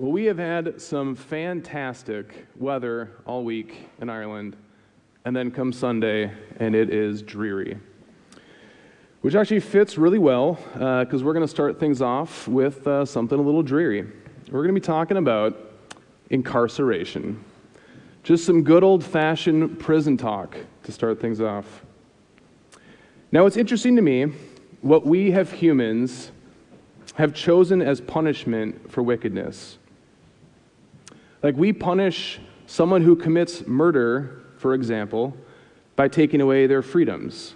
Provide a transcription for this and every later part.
Well, we have had some fantastic weather all week in Ireland, and then come Sunday, and it is dreary. Which actually fits really well because uh, we're going to start things off with uh, something a little dreary. We're going to be talking about incarceration. Just some good old fashioned prison talk to start things off. Now, it's interesting to me what we have humans have chosen as punishment for wickedness. Like, we punish someone who commits murder, for example, by taking away their freedoms,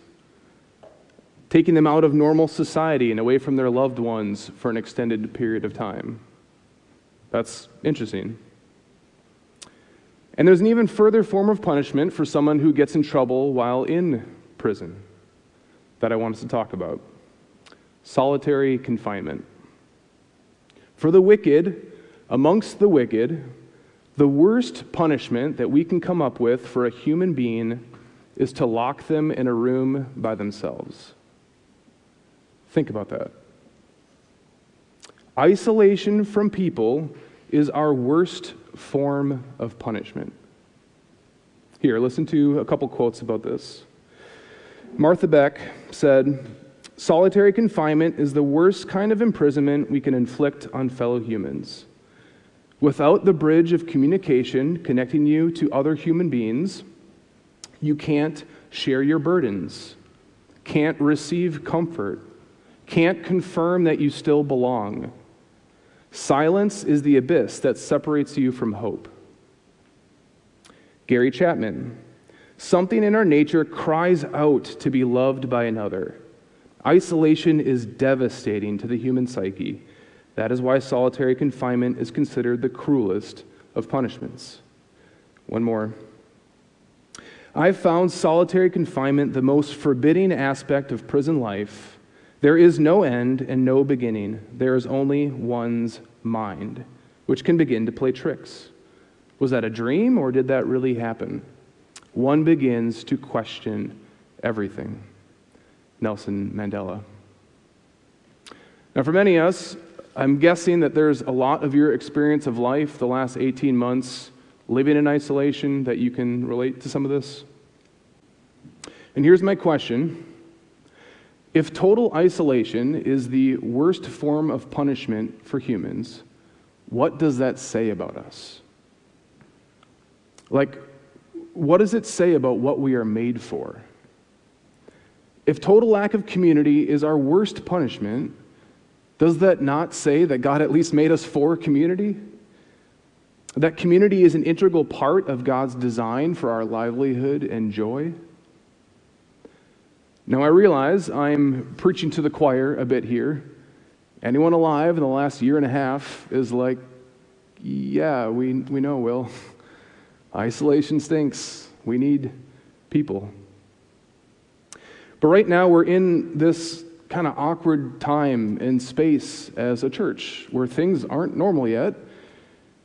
taking them out of normal society and away from their loved ones for an extended period of time. That's interesting. And there's an even further form of punishment for someone who gets in trouble while in prison that I want us to talk about solitary confinement. For the wicked, amongst the wicked, the worst punishment that we can come up with for a human being is to lock them in a room by themselves. Think about that. Isolation from people is our worst form of punishment. Here, listen to a couple quotes about this. Martha Beck said, Solitary confinement is the worst kind of imprisonment we can inflict on fellow humans. Without the bridge of communication connecting you to other human beings, you can't share your burdens, can't receive comfort, can't confirm that you still belong. Silence is the abyss that separates you from hope. Gary Chapman, something in our nature cries out to be loved by another. Isolation is devastating to the human psyche that is why solitary confinement is considered the cruelest of punishments. One more. I've found solitary confinement the most forbidding aspect of prison life. There is no end and no beginning. There is only one's mind, which can begin to play tricks. Was that a dream or did that really happen? One begins to question everything. Nelson Mandela. Now, for many of us, I'm guessing that there's a lot of your experience of life the last 18 months living in isolation that you can relate to some of this. And here's my question If total isolation is the worst form of punishment for humans, what does that say about us? Like, what does it say about what we are made for? If total lack of community is our worst punishment, does that not say that God at least made us for community? That community is an integral part of God's design for our livelihood and joy? Now, I realize I'm preaching to the choir a bit here. Anyone alive in the last year and a half is like, yeah, we, we know, Will. Isolation stinks. We need people. But right now, we're in this kind of awkward time and space as a church where things aren't normal yet,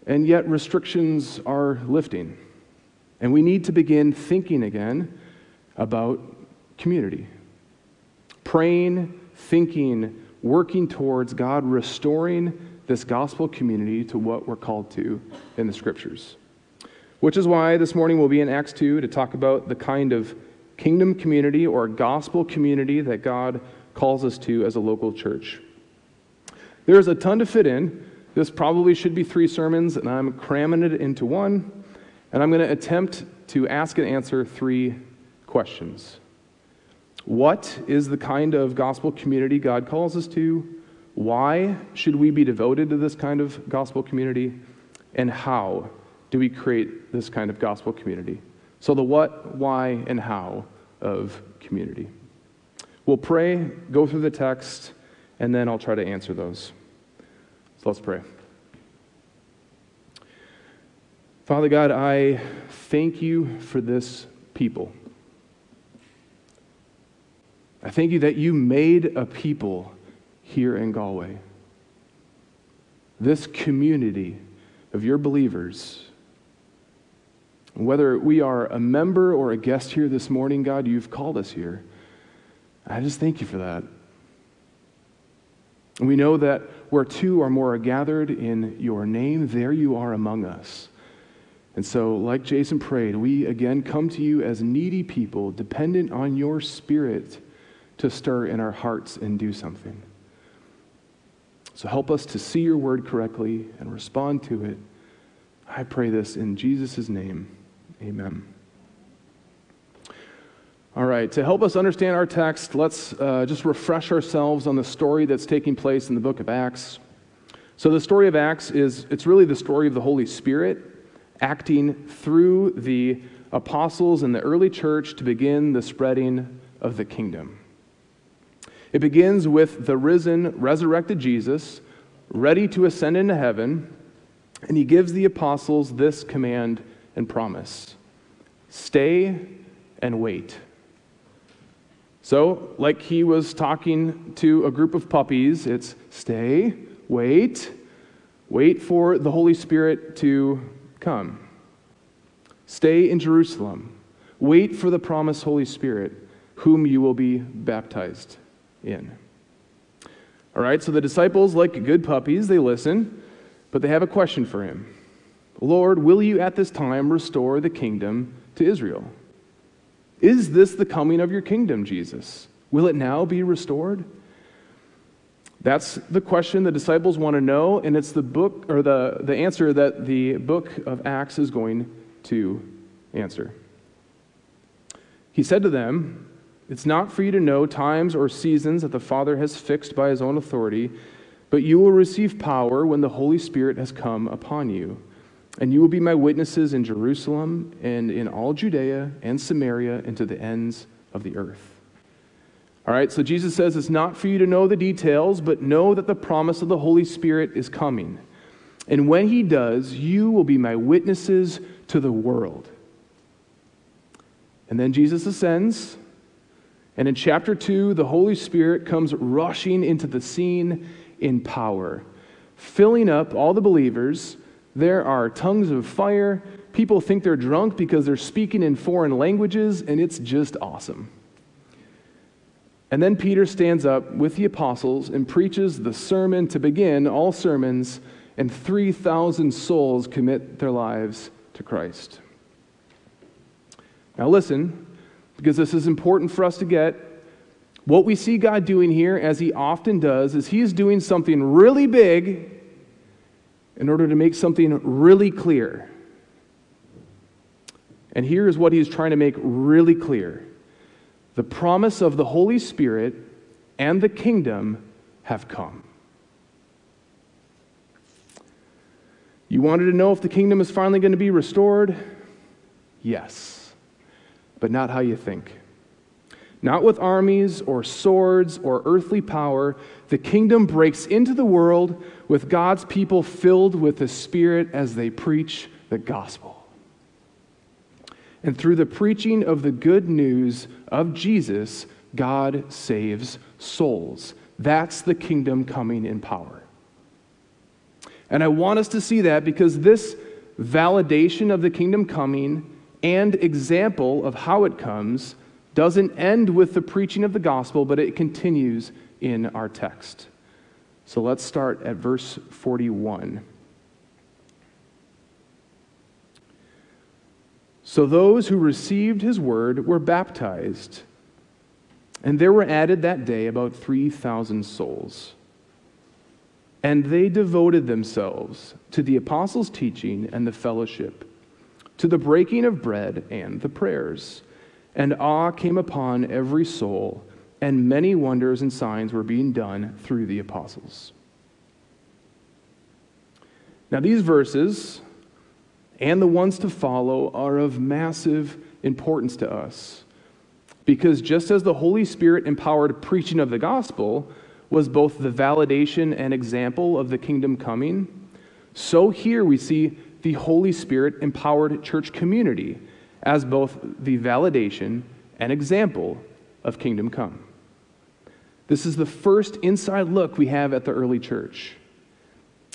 and yet restrictions are lifting. And we need to begin thinking again about community. Praying, thinking, working towards God restoring this gospel community to what we're called to in the scriptures. Which is why this morning we'll be in Acts 2 to talk about the kind of kingdom community or gospel community that God calls us to as a local church. There's a ton to fit in. This probably should be three sermons, and I'm cramming it into one. And I'm going to attempt to ask and answer three questions. What is the kind of gospel community God calls us to? Why should we be devoted to this kind of gospel community? And how do we create this kind of gospel community? So, the what, why, and how of community. We'll pray, go through the text, and then I'll try to answer those. So let's pray. Father God, I thank you for this people. I thank you that you made a people here in Galway. This community of your believers. Whether we are a member or a guest here this morning, God, you've called us here. I just thank you for that. And we know that where two or more are gathered in your name, there you are among us. And so, like Jason prayed, we again come to you as needy people, dependent on your spirit to stir in our hearts and do something. So, help us to see your word correctly and respond to it. I pray this in Jesus' name. Amen. All right, to help us understand our text, let's uh, just refresh ourselves on the story that's taking place in the book of Acts. So the story of Acts is it's really the story of the Holy Spirit acting through the apostles and the early church to begin the spreading of the kingdom. It begins with the risen, resurrected Jesus ready to ascend into heaven, and he gives the apostles this command and promise stay and wait. So, like he was talking to a group of puppies, it's stay, wait, wait for the Holy Spirit to come. Stay in Jerusalem. Wait for the promised Holy Spirit, whom you will be baptized in. All right, so the disciples, like good puppies, they listen, but they have a question for him Lord, will you at this time restore the kingdom to Israel? Is this the coming of your kingdom, Jesus? Will it now be restored? That's the question the disciples want to know, and it's the book or the, the answer that the book of Acts is going to answer. He said to them, It's not for you to know times or seasons that the Father has fixed by his own authority, but you will receive power when the Holy Spirit has come upon you. And you will be my witnesses in Jerusalem and in all Judea and Samaria and to the ends of the earth. All right, so Jesus says it's not for you to know the details, but know that the promise of the Holy Spirit is coming. And when he does, you will be my witnesses to the world. And then Jesus ascends. And in chapter 2, the Holy Spirit comes rushing into the scene in power, filling up all the believers there are tongues of fire. People think they're drunk because they're speaking in foreign languages, and it's just awesome. And then Peter stands up with the apostles and preaches the sermon to begin all sermons, and 3,000 souls commit their lives to Christ. Now, listen, because this is important for us to get. What we see God doing here, as He often does, is He's doing something really big in order to make something really clear. And here is what he's trying to make really clear the promise of the Holy Spirit and the kingdom have come. You wanted to know if the kingdom is finally going to be restored? Yes, but not how you think. Not with armies or swords or earthly power. The kingdom breaks into the world with God's people filled with the Spirit as they preach the gospel. And through the preaching of the good news of Jesus, God saves souls. That's the kingdom coming in power. And I want us to see that because this validation of the kingdom coming and example of how it comes doesn't end with the preaching of the gospel, but it continues in our text. So let's start at verse 41. So those who received his word were baptized, and there were added that day about 3,000 souls. And they devoted themselves to the apostles' teaching and the fellowship, to the breaking of bread and the prayers. And awe came upon every soul and many wonders and signs were being done through the apostles. Now, these verses and the ones to follow are of massive importance to us. Because just as the Holy Spirit empowered preaching of the gospel was both the validation and example of the kingdom coming, so here we see the Holy Spirit empowered church community as both the validation and example of kingdom come. This is the first inside look we have at the early church.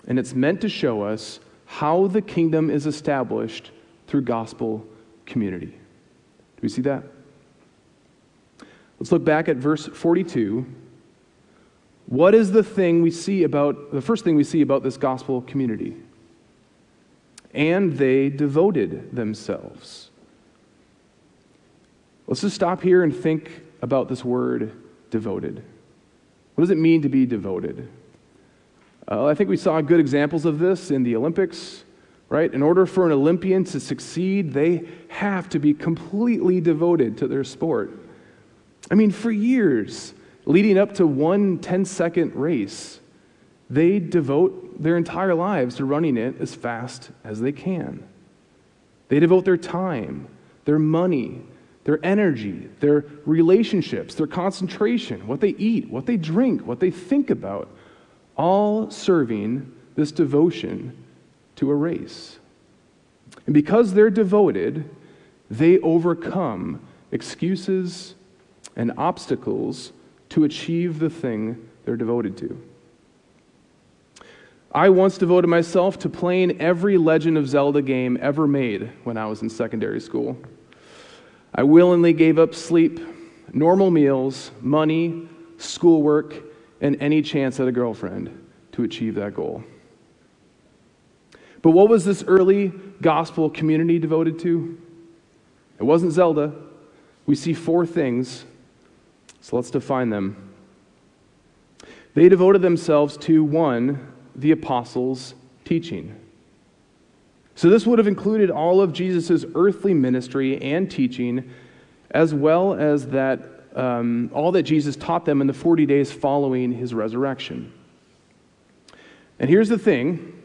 And it's meant to show us how the kingdom is established through gospel community. Do we see that? Let's look back at verse 42. what is the thing we see about, the first thing we see about this gospel community? And they devoted themselves. Let's just stop here and think about this word devoted. What does it mean to be devoted? Uh, I think we saw good examples of this in the Olympics, right? In order for an Olympian to succeed, they have to be completely devoted to their sport. I mean, for years, leading up to one 10 second race, they devote their entire lives to running it as fast as they can. They devote their time, their money, their energy, their relationships, their concentration, what they eat, what they drink, what they think about, all serving this devotion to a race. And because they're devoted, they overcome excuses and obstacles to achieve the thing they're devoted to. I once devoted myself to playing every Legend of Zelda game ever made when I was in secondary school. I willingly gave up sleep, normal meals, money, schoolwork, and any chance at a girlfriend to achieve that goal. But what was this early gospel community devoted to? It wasn't Zelda. We see four things, so let's define them. They devoted themselves to one, the apostles' teaching. So, this would have included all of Jesus' earthly ministry and teaching, as well as that, um, all that Jesus taught them in the 40 days following his resurrection. And here's the thing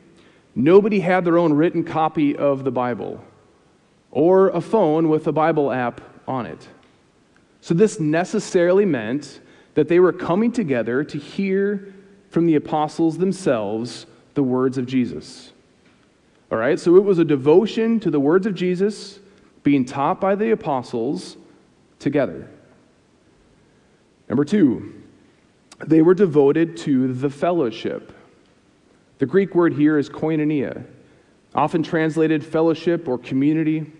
nobody had their own written copy of the Bible or a phone with a Bible app on it. So, this necessarily meant that they were coming together to hear from the apostles themselves the words of Jesus. All right, so it was a devotion to the words of Jesus being taught by the apostles together. Number two, they were devoted to the fellowship. The Greek word here is koinonia, often translated fellowship or community.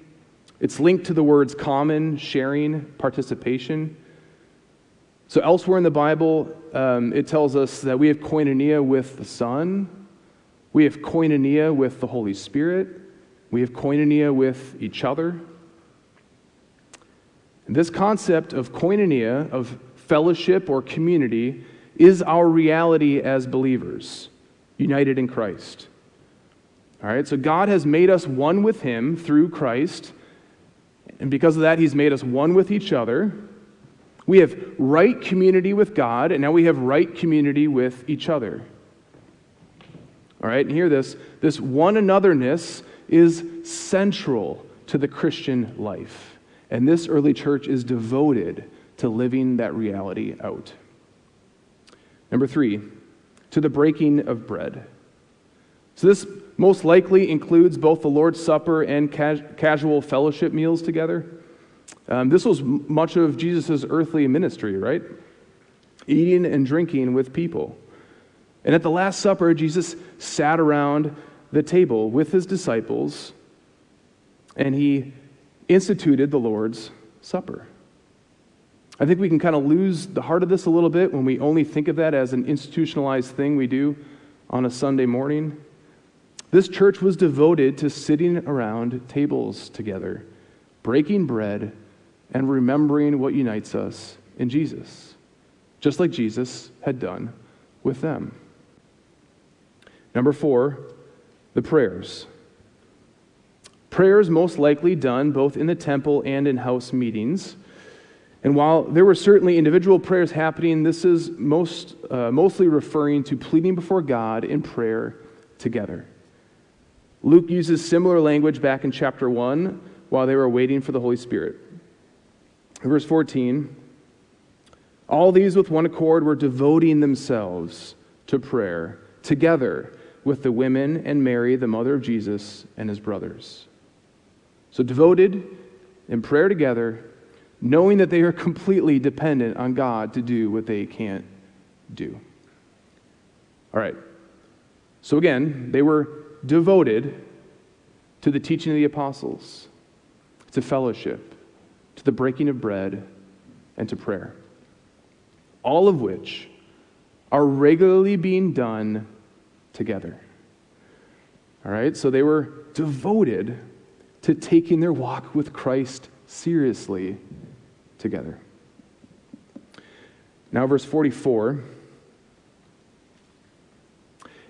It's linked to the words common, sharing, participation. So, elsewhere in the Bible, um, it tells us that we have koinonia with the Son, we have koinonia with the Holy Spirit. We have koinonia with each other. And this concept of koinonia, of fellowship or community, is our reality as believers, united in Christ. All right, so God has made us one with Him through Christ. And because of that, He's made us one with each other. We have right community with God, and now we have right community with each other. All right, and hear this this one anotherness is central to the Christian life. And this early church is devoted to living that reality out. Number three, to the breaking of bread. So, this most likely includes both the Lord's Supper and cas- casual fellowship meals together. Um, this was much of Jesus' earthly ministry, right? Eating and drinking with people. And at the Last Supper, Jesus sat around the table with his disciples and he instituted the Lord's Supper. I think we can kind of lose the heart of this a little bit when we only think of that as an institutionalized thing we do on a Sunday morning. This church was devoted to sitting around tables together, breaking bread, and remembering what unites us in Jesus, just like Jesus had done with them. Number four, the prayers. Prayers most likely done both in the temple and in house meetings. And while there were certainly individual prayers happening, this is most, uh, mostly referring to pleading before God in prayer together. Luke uses similar language back in chapter 1 while they were waiting for the Holy Spirit. Verse 14 All these with one accord were devoting themselves to prayer together with the women and Mary, the mother of Jesus, and his brothers. So devoted in prayer together, knowing that they are completely dependent on God to do what they can't do. All right. So again, they were devoted to the teaching of the apostles, to fellowship, to the breaking of bread, and to prayer. All of which are regularly being done together. All right, so they were devoted to taking their walk with Christ seriously together. Now, verse 44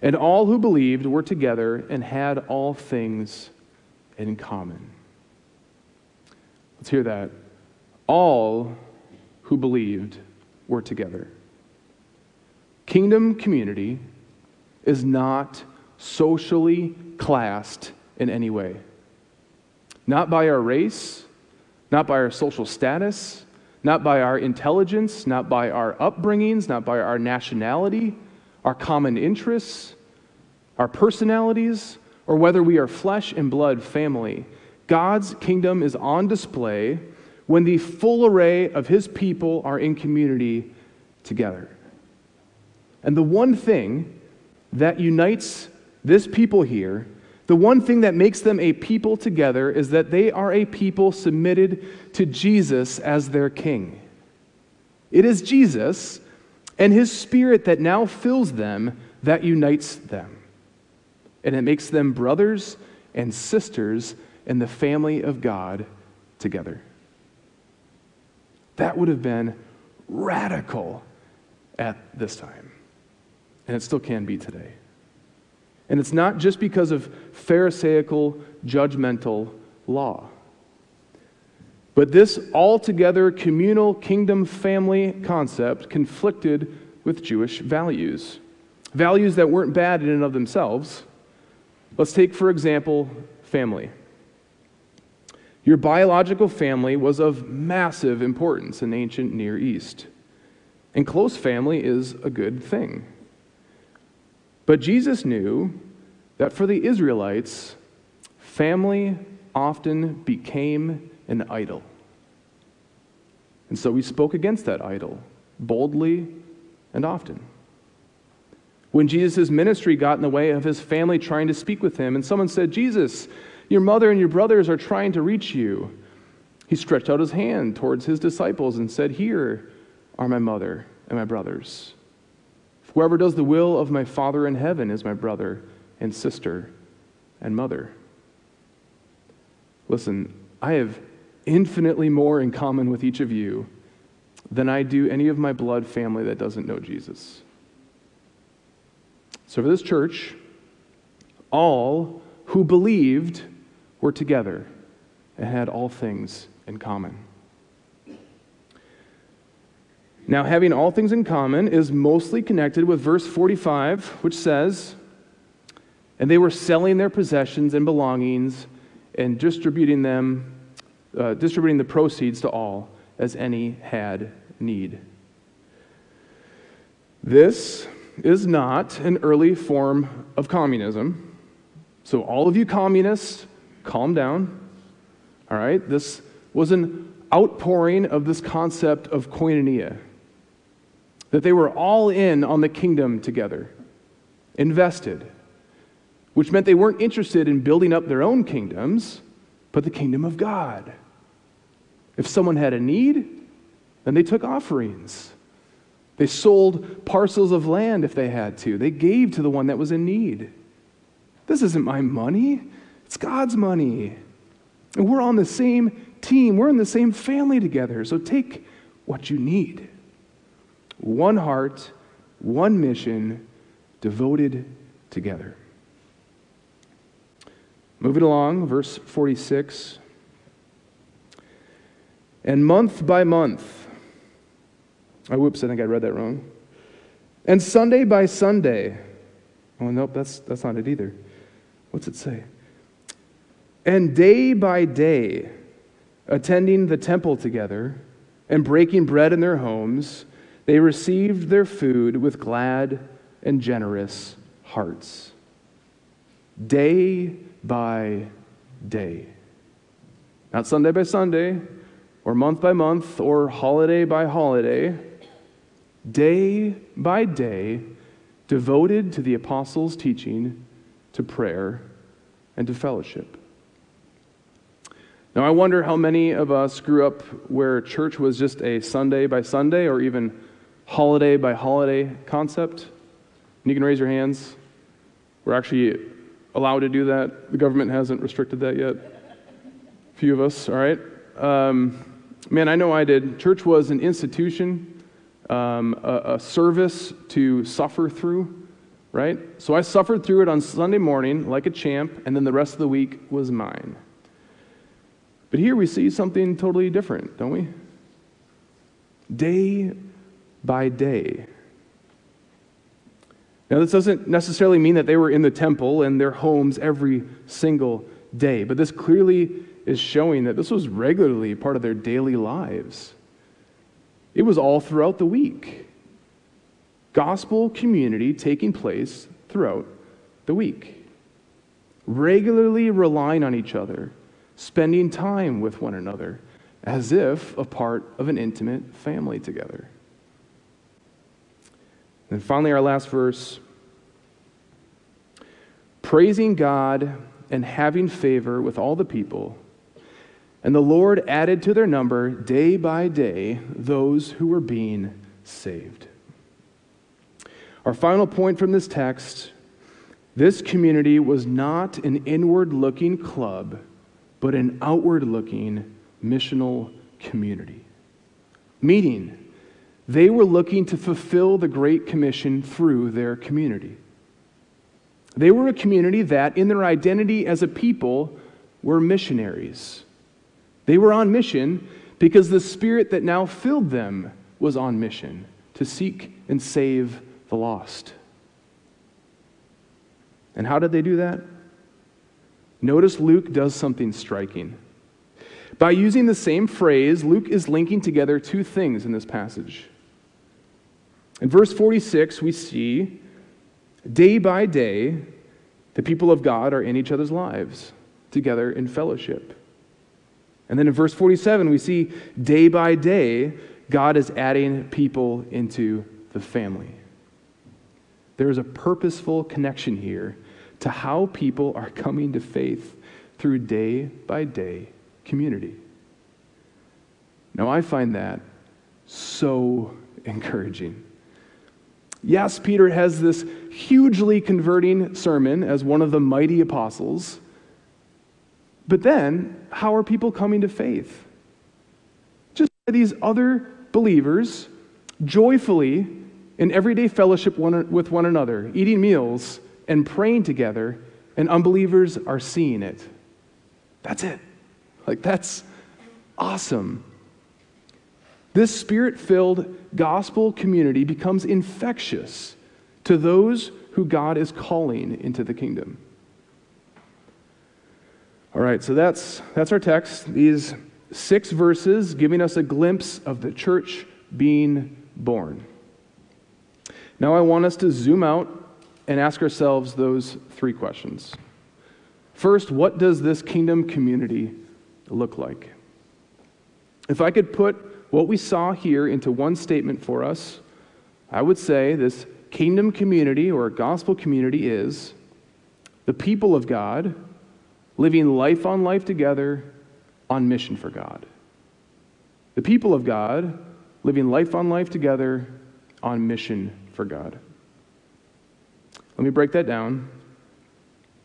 And all who believed were together and had all things in common. Let's hear that. All who believed were together. Kingdom community is not socially classed in any way. Not by our race, not by our social status, not by our intelligence, not by our upbringings, not by our nationality, our common interests, our personalities, or whether we are flesh and blood family. God's kingdom is on display when the full array of his people are in community together. And the one thing that unites this people here, the one thing that makes them a people together, is that they are a people submitted to Jesus as their king. It is Jesus and his spirit that now fills them that unites them. And it makes them brothers and sisters in the family of God together. That would have been radical at this time. And it still can be today. And it's not just because of Pharisaical, judgmental law. But this altogether communal kingdom family concept conflicted with Jewish values. Values that weren't bad in and of themselves. Let's take, for example, family. Your biological family was of massive importance in the ancient Near East. And close family is a good thing. But Jesus knew that for the Israelites, family often became an idol. And so he spoke against that idol boldly and often. When Jesus' ministry got in the way of his family trying to speak with him, and someone said, Jesus, your mother and your brothers are trying to reach you. He stretched out his hand towards his disciples and said, Here are my mother and my brothers. Whoever does the will of my Father in heaven is my brother and sister and mother. Listen, I have infinitely more in common with each of you than I do any of my blood family that doesn't know Jesus. So, for this church, all who believed were together and had all things in common. Now, having all things in common is mostly connected with verse 45, which says, And they were selling their possessions and belongings and distributing them, uh, distributing the proceeds to all as any had need. This is not an early form of communism. So, all of you communists, calm down. All right? This was an outpouring of this concept of koinonia. That they were all in on the kingdom together, invested, which meant they weren't interested in building up their own kingdoms, but the kingdom of God. If someone had a need, then they took offerings. They sold parcels of land if they had to. They gave to the one that was in need. This isn't my money. It's God's money. And we're on the same team, we're in the same family together. So take what you need. One heart, one mission, devoted together. Moving along, verse 46. And month by month, oh, whoops, I think I read that wrong. And Sunday by Sunday, oh, nope, that's, that's not it either. What's it say? And day by day, attending the temple together and breaking bread in their homes, they received their food with glad and generous hearts. Day by day. Not Sunday by Sunday, or month by month, or holiday by holiday. Day by day, devoted to the apostles' teaching, to prayer, and to fellowship. Now, I wonder how many of us grew up where church was just a Sunday by Sunday or even holiday by holiday concept. And you can raise your hands. We're actually allowed to do that. The government hasn't restricted that yet. A few of us, all right? Um, man, I know I did. Church was an institution, um, a, a service to suffer through, right? So I suffered through it on Sunday morning like a champ, and then the rest of the week was mine. But here we see something totally different, don't we? Day by day. Now, this doesn't necessarily mean that they were in the temple and their homes every single day, but this clearly is showing that this was regularly part of their daily lives. It was all throughout the week. Gospel community taking place throughout the week. Regularly relying on each other, spending time with one another, as if a part of an intimate family together. And finally, our last verse praising God and having favor with all the people. And the Lord added to their number day by day those who were being saved. Our final point from this text this community was not an inward looking club, but an outward looking missional community. Meaning, they were looking to fulfill the Great Commission through their community. They were a community that, in their identity as a people, were missionaries. They were on mission because the Spirit that now filled them was on mission to seek and save the lost. And how did they do that? Notice Luke does something striking. By using the same phrase, Luke is linking together two things in this passage. In verse 46, we see day by day, the people of God are in each other's lives, together in fellowship. And then in verse 47, we see day by day, God is adding people into the family. There is a purposeful connection here to how people are coming to faith through day by day community. Now, I find that so encouraging. Yes, Peter has this hugely converting sermon as one of the mighty apostles. But then, how are people coming to faith? Just these other believers joyfully in everyday fellowship one, with one another, eating meals and praying together, and unbelievers are seeing it. That's it. Like, that's awesome. This spirit filled gospel community becomes infectious to those who God is calling into the kingdom. All right, so that's, that's our text. These six verses giving us a glimpse of the church being born. Now, I want us to zoom out and ask ourselves those three questions. First, what does this kingdom community look like? If I could put what we saw here into one statement for us, I would say this kingdom community or gospel community is the people of God living life on life together on mission for God. The people of God living life on life together on mission for God. Let me break that down.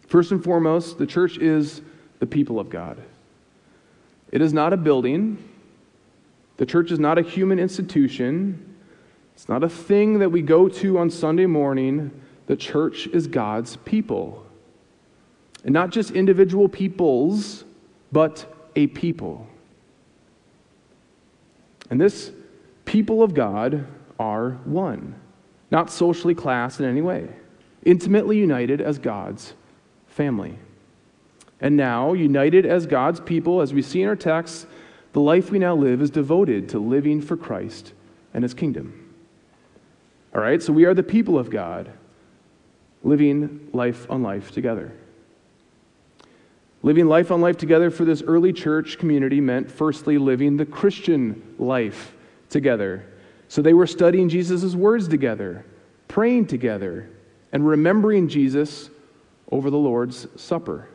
First and foremost, the church is the people of God. It is not a building, the church is not a human institution, it's not a thing that we go to on Sunday morning. The church is God's people. And not just individual peoples, but a people. And this people of God are one, not socially classed in any way, intimately united as God's family. And now, united as God's people, as we see in our text, the life we now live is devoted to living for Christ and his kingdom. All right, so we are the people of God, living life on life together. Living life on life together for this early church community meant, firstly, living the Christian life together. So they were studying Jesus' words together, praying together, and remembering Jesus over the Lord's Supper.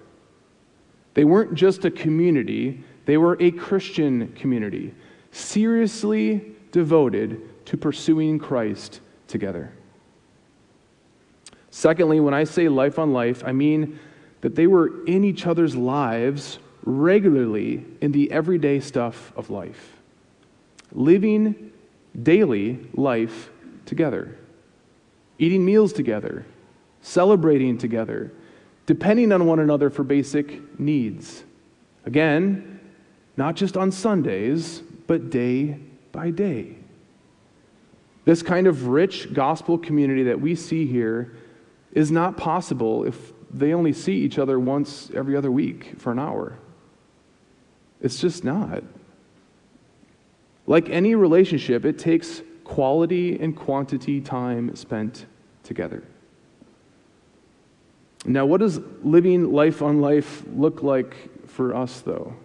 They weren't just a community, they were a Christian community, seriously devoted to pursuing Christ together. Secondly, when I say life on life, I mean that they were in each other's lives regularly in the everyday stuff of life, living daily life together, eating meals together, celebrating together, depending on one another for basic needs. Again, not just on Sundays, but day by day. This kind of rich gospel community that we see here is not possible if they only see each other once every other week for an hour. It's just not. Like any relationship, it takes quality and quantity time spent together. Now, what does living life on life look like for us, though?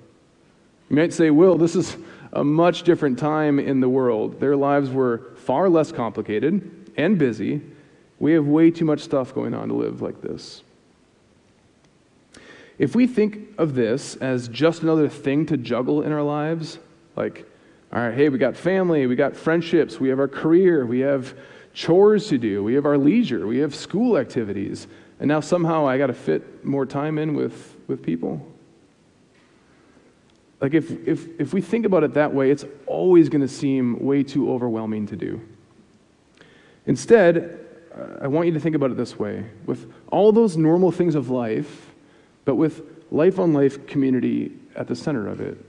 You might say, Will, this is a much different time in the world. Their lives were far less complicated and busy. We have way too much stuff going on to live like this. If we think of this as just another thing to juggle in our lives, like all right, hey, we got family, we got friendships, we have our career, we have chores to do, we have our leisure, we have school activities, and now somehow I got to fit more time in with, with people. Like, if, if, if we think about it that way, it's always going to seem way too overwhelming to do. Instead, I want you to think about it this way with all those normal things of life, but with life on life community at the center of it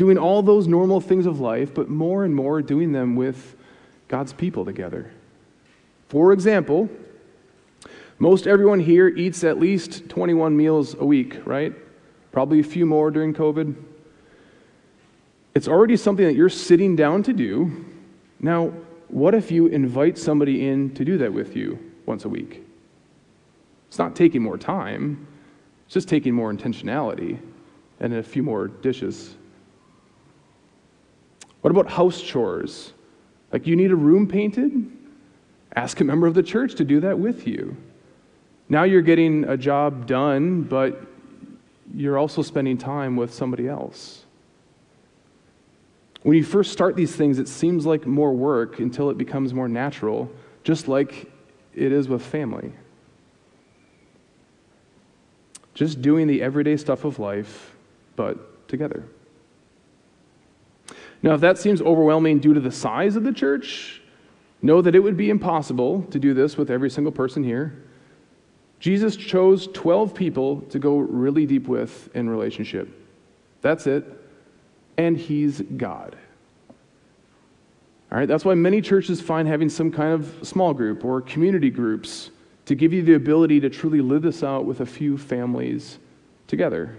doing all those normal things of life, but more and more doing them with God's people together. For example, most everyone here eats at least 21 meals a week, right? Probably a few more during COVID. It's already something that you're sitting down to do. Now, what if you invite somebody in to do that with you once a week? It's not taking more time, it's just taking more intentionality and a few more dishes what about house chores? Like you need a room painted? Ask a member of the church to do that with you. Now you're getting a job done, but you're also spending time with somebody else. When you first start these things, it seems like more work until it becomes more natural, just like it is with family. Just doing the everyday stuff of life, but together. Now, if that seems overwhelming due to the size of the church, know that it would be impossible to do this with every single person here. Jesus chose 12 people to go really deep with in relationship. That's it. And he's God. All right, that's why many churches find having some kind of small group or community groups to give you the ability to truly live this out with a few families together.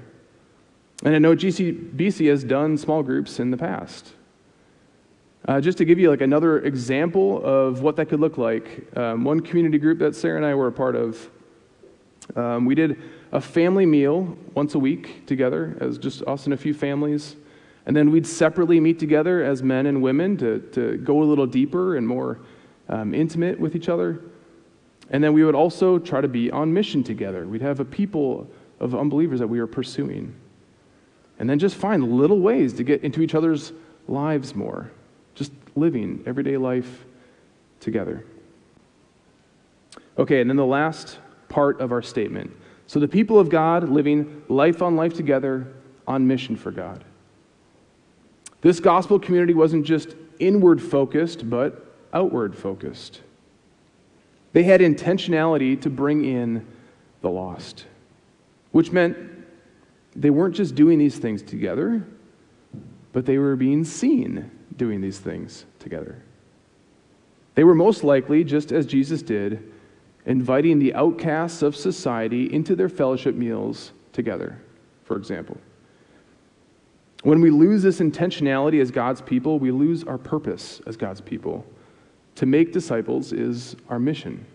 And I know GCBC has done small groups in the past. Uh, just to give you like another example of what that could look like, um, one community group that Sarah and I were a part of, um, we did a family meal once a week together as just us and a few families. And then we'd separately meet together as men and women to, to go a little deeper and more um, intimate with each other. And then we would also try to be on mission together. We'd have a people of unbelievers that we were pursuing and then just find little ways to get into each other's lives more. Just living everyday life together. Okay, and then the last part of our statement. So the people of God living life on life together on mission for God. This gospel community wasn't just inward focused, but outward focused. They had intentionality to bring in the lost, which meant they weren't just doing these things together, but they were being seen doing these things together. They were most likely, just as Jesus did, inviting the outcasts of society into their fellowship meals together, for example. When we lose this intentionality as God's people, we lose our purpose as God's people. To make disciples is our mission.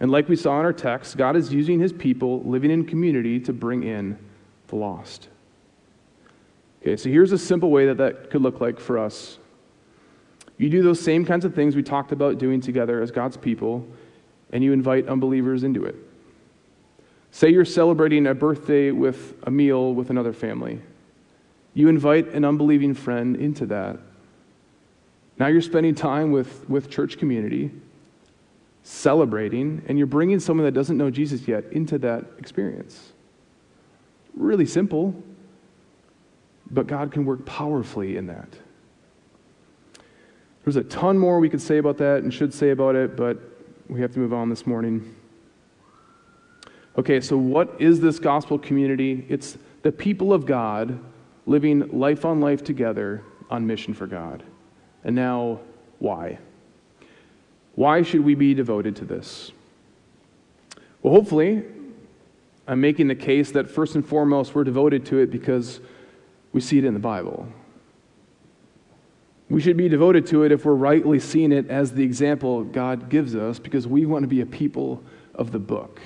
And like we saw in our text, God is using his people living in community to bring in the lost. Okay, so here's a simple way that that could look like for us. You do those same kinds of things we talked about doing together as God's people, and you invite unbelievers into it. Say you're celebrating a birthday with a meal with another family. You invite an unbelieving friend into that. Now you're spending time with, with church community, celebrating, and you're bringing someone that doesn't know Jesus yet into that experience. Really simple, but God can work powerfully in that. There's a ton more we could say about that and should say about it, but we have to move on this morning. Okay, so what is this gospel community? It's the people of God living life on life together on mission for God. And now, why? Why should we be devoted to this? Well, hopefully, I'm making the case that first and foremost, we're devoted to it because we see it in the Bible. We should be devoted to it if we're rightly seeing it as the example God gives us because we want to be a people of the book.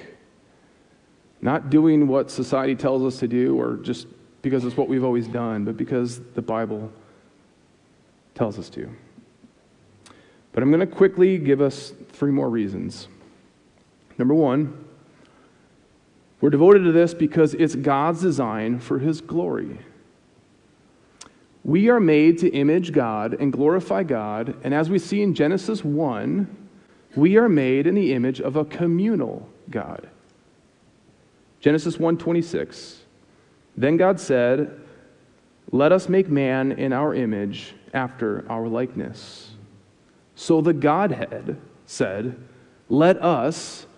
Not doing what society tells us to do or just because it's what we've always done, but because the Bible tells us to. But I'm going to quickly give us three more reasons. Number one, we're devoted to this because it's God's design for His glory. We are made to image God and glorify God, and as we see in Genesis 1, we are made in the image of a communal God. Genesis 1:26. Then God said, "Let us make man in our image, after our likeness." So the Godhead said, "Let us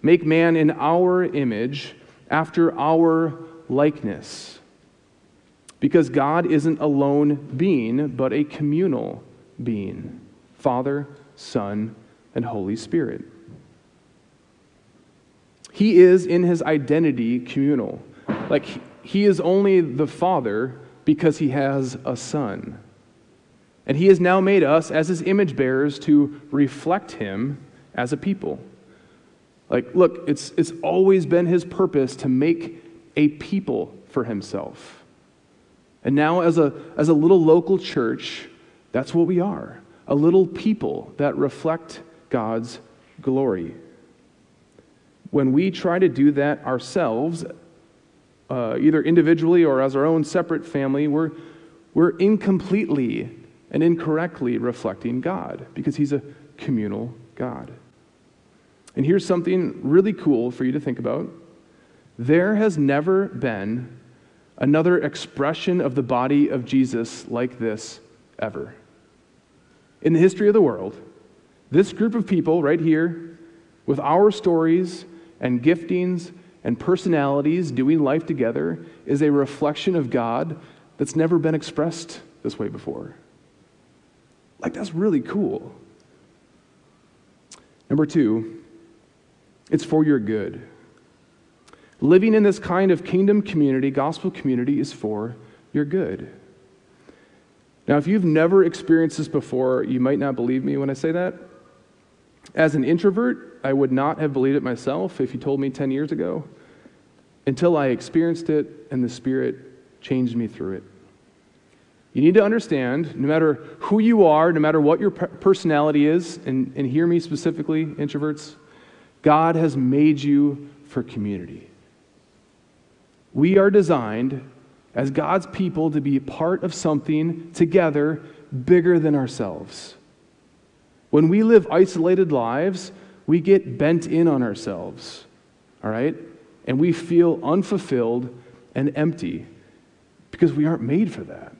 make man in our image, after our likeness." Because God isn't a lone being, but a communal being Father, Son, and Holy Spirit. He is in his identity communal. Like he is only the Father because he has a Son. And he has now made us as his image bearers to reflect him as a people. Like, look, it's, it's always been his purpose to make a people for himself. And now, as a, as a little local church, that's what we are a little people that reflect God's glory. When we try to do that ourselves, uh, either individually or as our own separate family, we're, we're incompletely and incorrectly reflecting God because He's a communal God. And here's something really cool for you to think about there has never been another expression of the body of Jesus like this ever. In the history of the world, this group of people right here, with our stories and giftings and personalities doing life together, is a reflection of God that's never been expressed this way before. Like, that's really cool. Number two, it's for your good. Living in this kind of kingdom community, gospel community, is for your good. Now, if you've never experienced this before, you might not believe me when I say that. As an introvert, I would not have believed it myself if you told me 10 years ago until I experienced it and the Spirit changed me through it. You need to understand no matter who you are, no matter what your personality is, and, and hear me specifically, introverts, God has made you for community. We are designed as God's people to be part of something together bigger than ourselves. When we live isolated lives, we get bent in on ourselves, all right? And we feel unfulfilled and empty because we aren't made for that.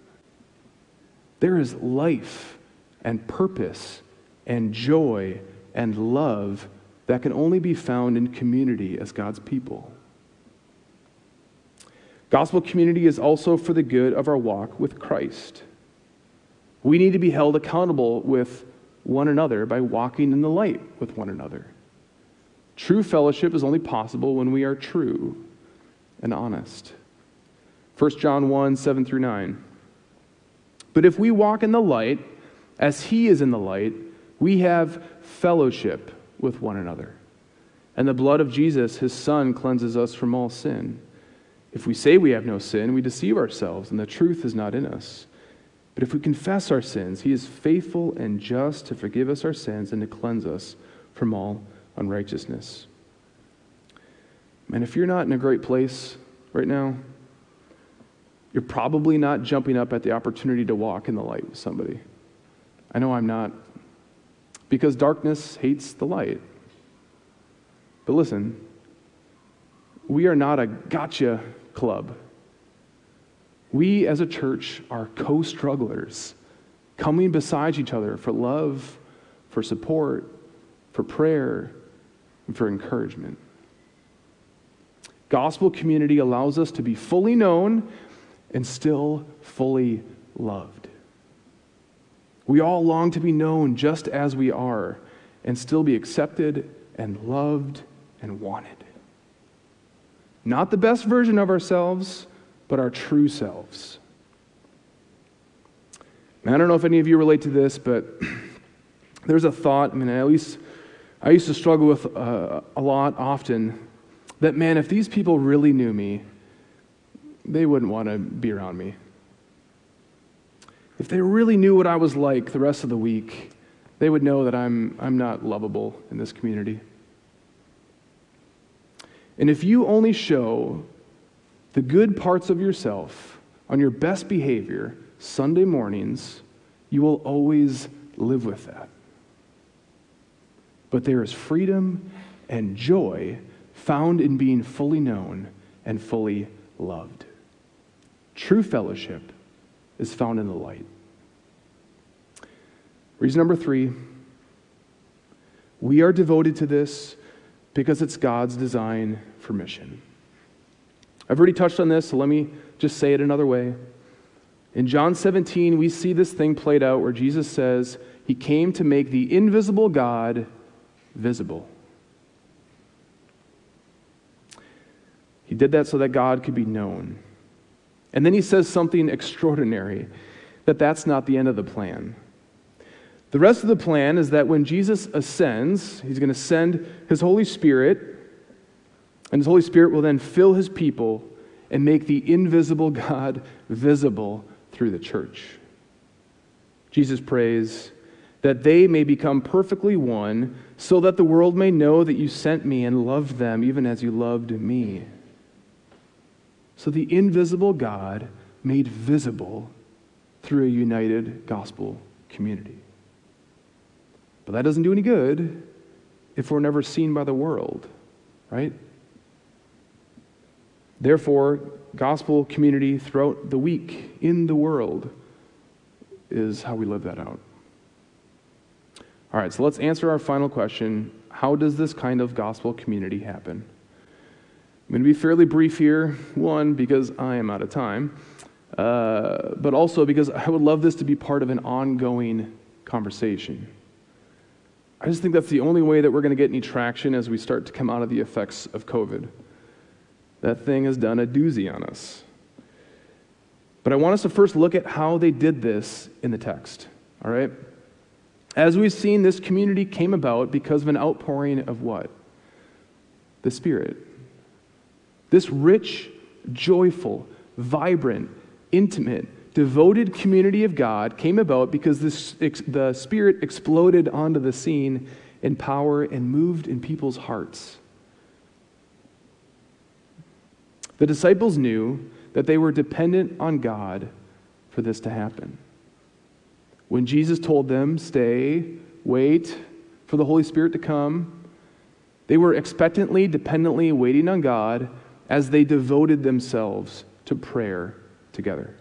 There is life and purpose and joy and love that can only be found in community as God's people. Gospel community is also for the good of our walk with Christ. We need to be held accountable with one another by walking in the light with one another. True fellowship is only possible when we are true and honest. 1 John 1 7 through 9. But if we walk in the light, as he is in the light, we have fellowship with one another. And the blood of Jesus, his son, cleanses us from all sin. If we say we have no sin, we deceive ourselves, and the truth is not in us. But if we confess our sins, he is faithful and just to forgive us our sins and to cleanse us from all unrighteousness. And if you're not in a great place right now, you're probably not jumping up at the opportunity to walk in the light with somebody. I know I'm not. Because darkness hates the light. But listen, we are not a gotcha club. We as a church are co strugglers, coming beside each other for love, for support, for prayer, and for encouragement. Gospel community allows us to be fully known and still fully loved. We all long to be known just as we are and still be accepted and loved and wanted. Not the best version of ourselves, but our true selves. I don't know if any of you relate to this, but there's a thought, I mean, at least I used to struggle with uh, a lot often that, man, if these people really knew me, they wouldn't want to be around me. If they really knew what I was like the rest of the week, they would know that I'm, I'm not lovable in this community. And if you only show the good parts of yourself on your best behavior Sunday mornings, you will always live with that. But there is freedom and joy found in being fully known and fully loved. True fellowship is found in the light. Reason number three we are devoted to this because it's God's design for mission. I've already touched on this, so let me just say it another way. In John 17, we see this thing played out where Jesus says he came to make the invisible God visible. He did that so that God could be known. And then he says something extraordinary that that's not the end of the plan. The rest of the plan is that when Jesus ascends, he's going to send his Holy Spirit, and his Holy Spirit will then fill his people and make the invisible God visible through the church. Jesus prays that they may become perfectly one, so that the world may know that you sent me and loved them even as you loved me. So the invisible God made visible through a united gospel community. But that doesn't do any good if we're never seen by the world, right? Therefore, gospel community throughout the week in the world is how we live that out. All right, so let's answer our final question How does this kind of gospel community happen? I'm going to be fairly brief here. One, because I am out of time, uh, but also because I would love this to be part of an ongoing conversation. I just think that's the only way that we're going to get any traction as we start to come out of the effects of COVID. That thing has done a doozy on us. But I want us to first look at how they did this in the text, all right? As we've seen, this community came about because of an outpouring of what? The Spirit. This rich, joyful, vibrant, intimate, devoted community of God came about because this, the Spirit exploded onto the scene in power and moved in people's hearts. The disciples knew that they were dependent on God for this to happen. When Jesus told them, stay, wait for the Holy Spirit to come, they were expectantly, dependently waiting on God as they devoted themselves to prayer together.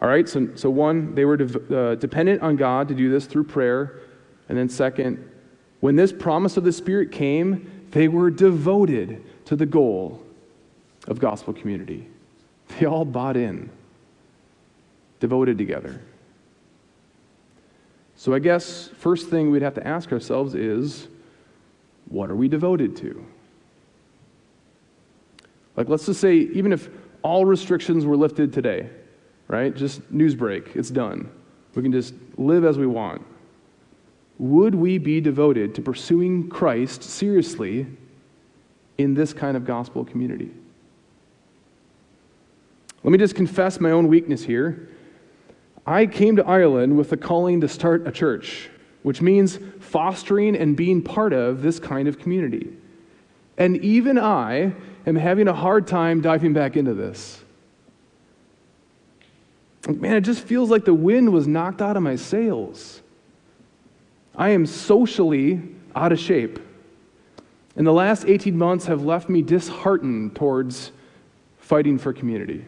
All right, so, so one, they were de- uh, dependent on God to do this through prayer. And then, second, when this promise of the Spirit came, they were devoted to the goal of gospel community. They all bought in, devoted together. So, I guess first thing we'd have to ask ourselves is what are we devoted to? Like, let's just say, even if all restrictions were lifted today, right? Just news break, it's done. We can just live as we want. Would we be devoted to pursuing Christ seriously in this kind of gospel community? Let me just confess my own weakness here. I came to Ireland with the calling to start a church, which means fostering and being part of this kind of community. And even I am having a hard time diving back into this. Man, it just feels like the wind was knocked out of my sails. I am socially out of shape. And the last 18 months have left me disheartened towards fighting for community.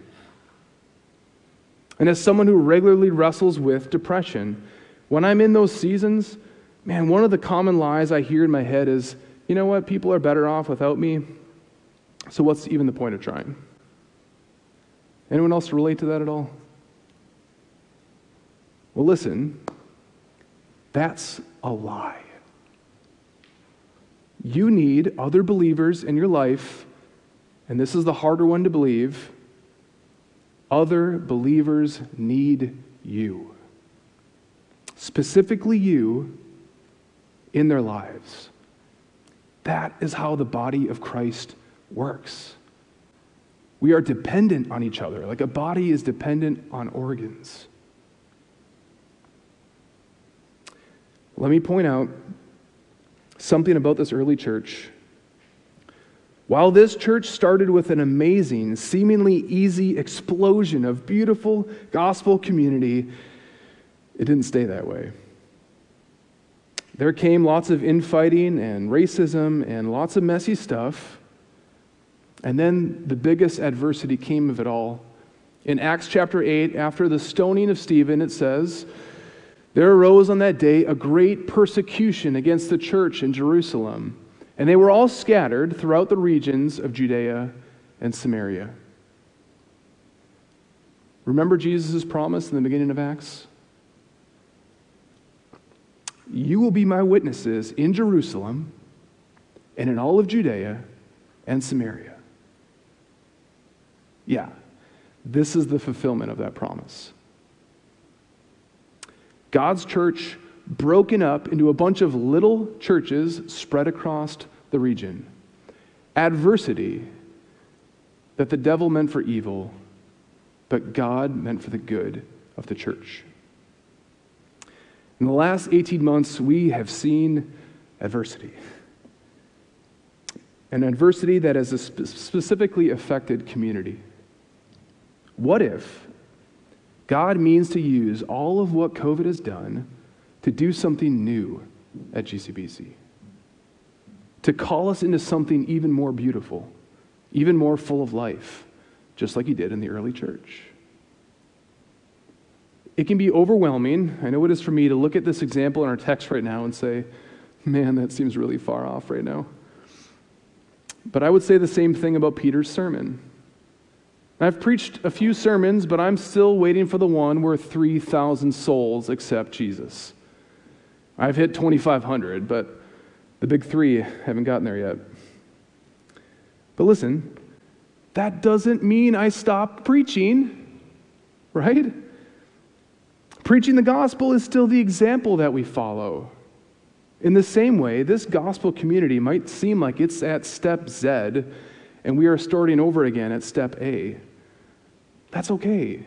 And as someone who regularly wrestles with depression, when I'm in those seasons, man, one of the common lies I hear in my head is, you know what, people are better off without me, so what's even the point of trying? Anyone else relate to that at all? Well, listen, that's a lie. You need other believers in your life, and this is the harder one to believe. Other believers need you, specifically you, in their lives. That is how the body of Christ works. We are dependent on each other, like a body is dependent on organs. Let me point out something about this early church. While this church started with an amazing, seemingly easy explosion of beautiful gospel community, it didn't stay that way. There came lots of infighting and racism and lots of messy stuff. And then the biggest adversity came of it all. In Acts chapter 8, after the stoning of Stephen, it says, There arose on that day a great persecution against the church in Jerusalem, and they were all scattered throughout the regions of Judea and Samaria. Remember Jesus' promise in the beginning of Acts? You will be my witnesses in Jerusalem and in all of Judea and Samaria yeah, this is the fulfillment of that promise. God's church broken up into a bunch of little churches spread across the region. Adversity that the devil meant for evil, but God meant for the good of the church. In the last 18 months, we have seen adversity. An adversity that has specifically affected community. What if God means to use all of what COVID has done to do something new at GCBC? To call us into something even more beautiful, even more full of life, just like He did in the early church. It can be overwhelming. I know it is for me to look at this example in our text right now and say, man, that seems really far off right now. But I would say the same thing about Peter's sermon. I've preached a few sermons, but I'm still waiting for the one where 3,000 souls accept Jesus. I've hit 2,500, but the big three haven't gotten there yet. But listen, that doesn't mean I stop preaching, right? Preaching the gospel is still the example that we follow. In the same way, this gospel community might seem like it's at step Z, and we are starting over again at step A. That's okay.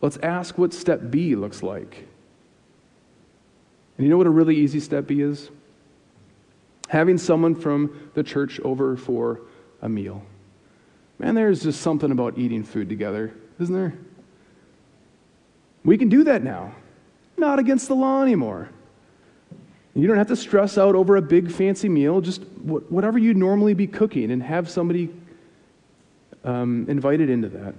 Let's ask what step B looks like. And you know what a really easy step B is? Having someone from the church over for a meal. Man, there's just something about eating food together, isn't there? We can do that now. Not against the law anymore. You don't have to stress out over a big fancy meal. Just whatever you'd normally be cooking and have somebody um, invited into that.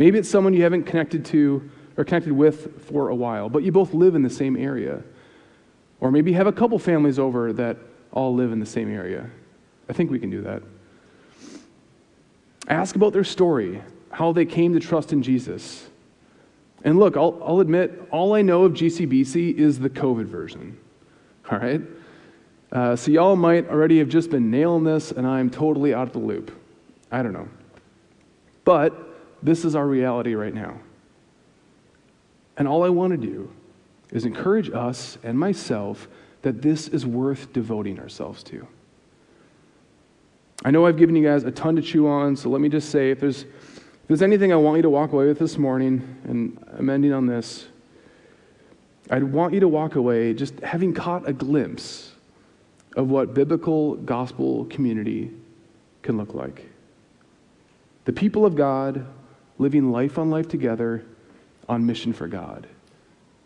Maybe it's someone you haven't connected to or connected with for a while, but you both live in the same area. Or maybe you have a couple families over that all live in the same area. I think we can do that. Ask about their story, how they came to trust in Jesus. And look, I'll, I'll admit, all I know of GCBC is the COVID version. All right? Uh, so y'all might already have just been nailing this, and I'm totally out of the loop. I don't know. But this is our reality right now. And all I want to do is encourage us and myself that this is worth devoting ourselves to. I know I've given you guys a ton to chew on, so let me just say if there's, if there's anything I want you to walk away with this morning, and I'm ending on this, I'd want you to walk away just having caught a glimpse of what biblical gospel community can look like. The people of God living life on life together on mission for God.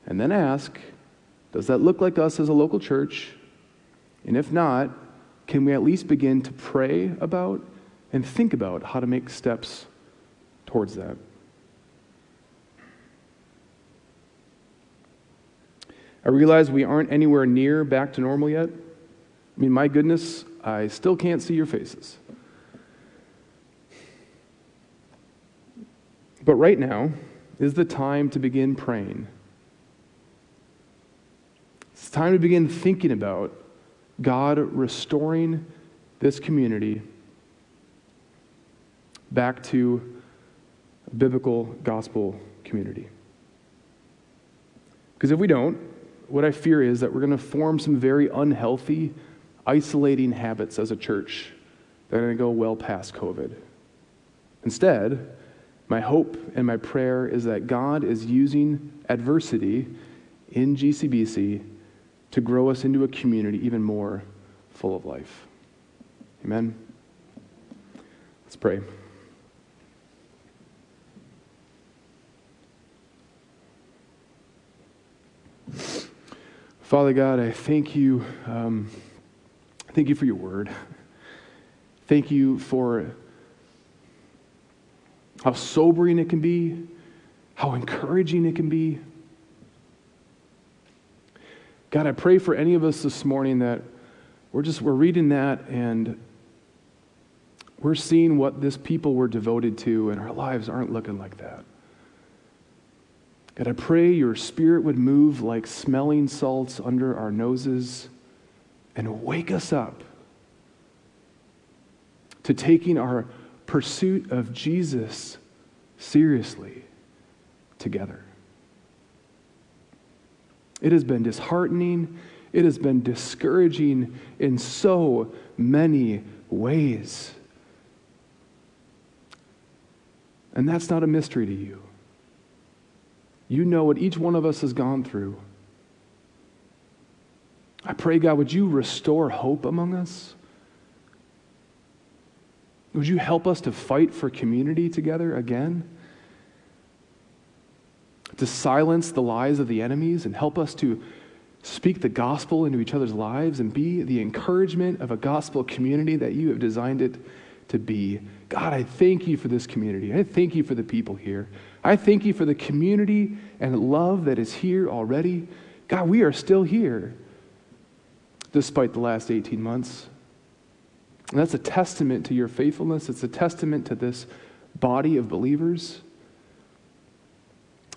And then ask, does that look like us as a local church? And if not, can we at least begin to pray about and think about how to make steps towards that? I realize we aren't anywhere near back to normal yet. I mean, my goodness, I still can't see your faces. But right now is the time to begin praying. It's time to begin thinking about God restoring this community back to a biblical gospel community. Because if we don't, what I fear is that we're going to form some very unhealthy, isolating habits as a church that are going to go well past COVID. Instead, my hope and my prayer is that God is using adversity in GCBC to grow us into a community even more full of life. Amen. Let's pray. Father God, I thank you. Um, thank you for your word. Thank you for how sobering it can be, how encouraging it can be. God, I pray for any of us this morning that we're just we're reading that and we're seeing what this people were devoted to and our lives aren't looking like that. God, I pray your spirit would move like smelling salts under our noses and wake us up to taking our pursuit of Jesus seriously together. It has been disheartening. It has been discouraging in so many ways. And that's not a mystery to you. You know what each one of us has gone through. I pray, God, would you restore hope among us? Would you help us to fight for community together again? To silence the lies of the enemies and help us to speak the gospel into each other's lives and be the encouragement of a gospel community that you have designed it to be. God, I thank you for this community. I thank you for the people here. I thank you for the community and love that is here already. God, we are still here despite the last 18 months. And that's a testament to your faithfulness. It's a testament to this body of believers.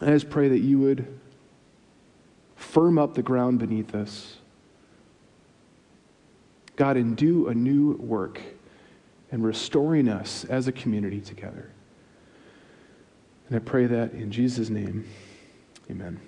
I just pray that you would firm up the ground beneath us. God, and do a new work and restoring us as a community together. And I pray that in Jesus' name, amen.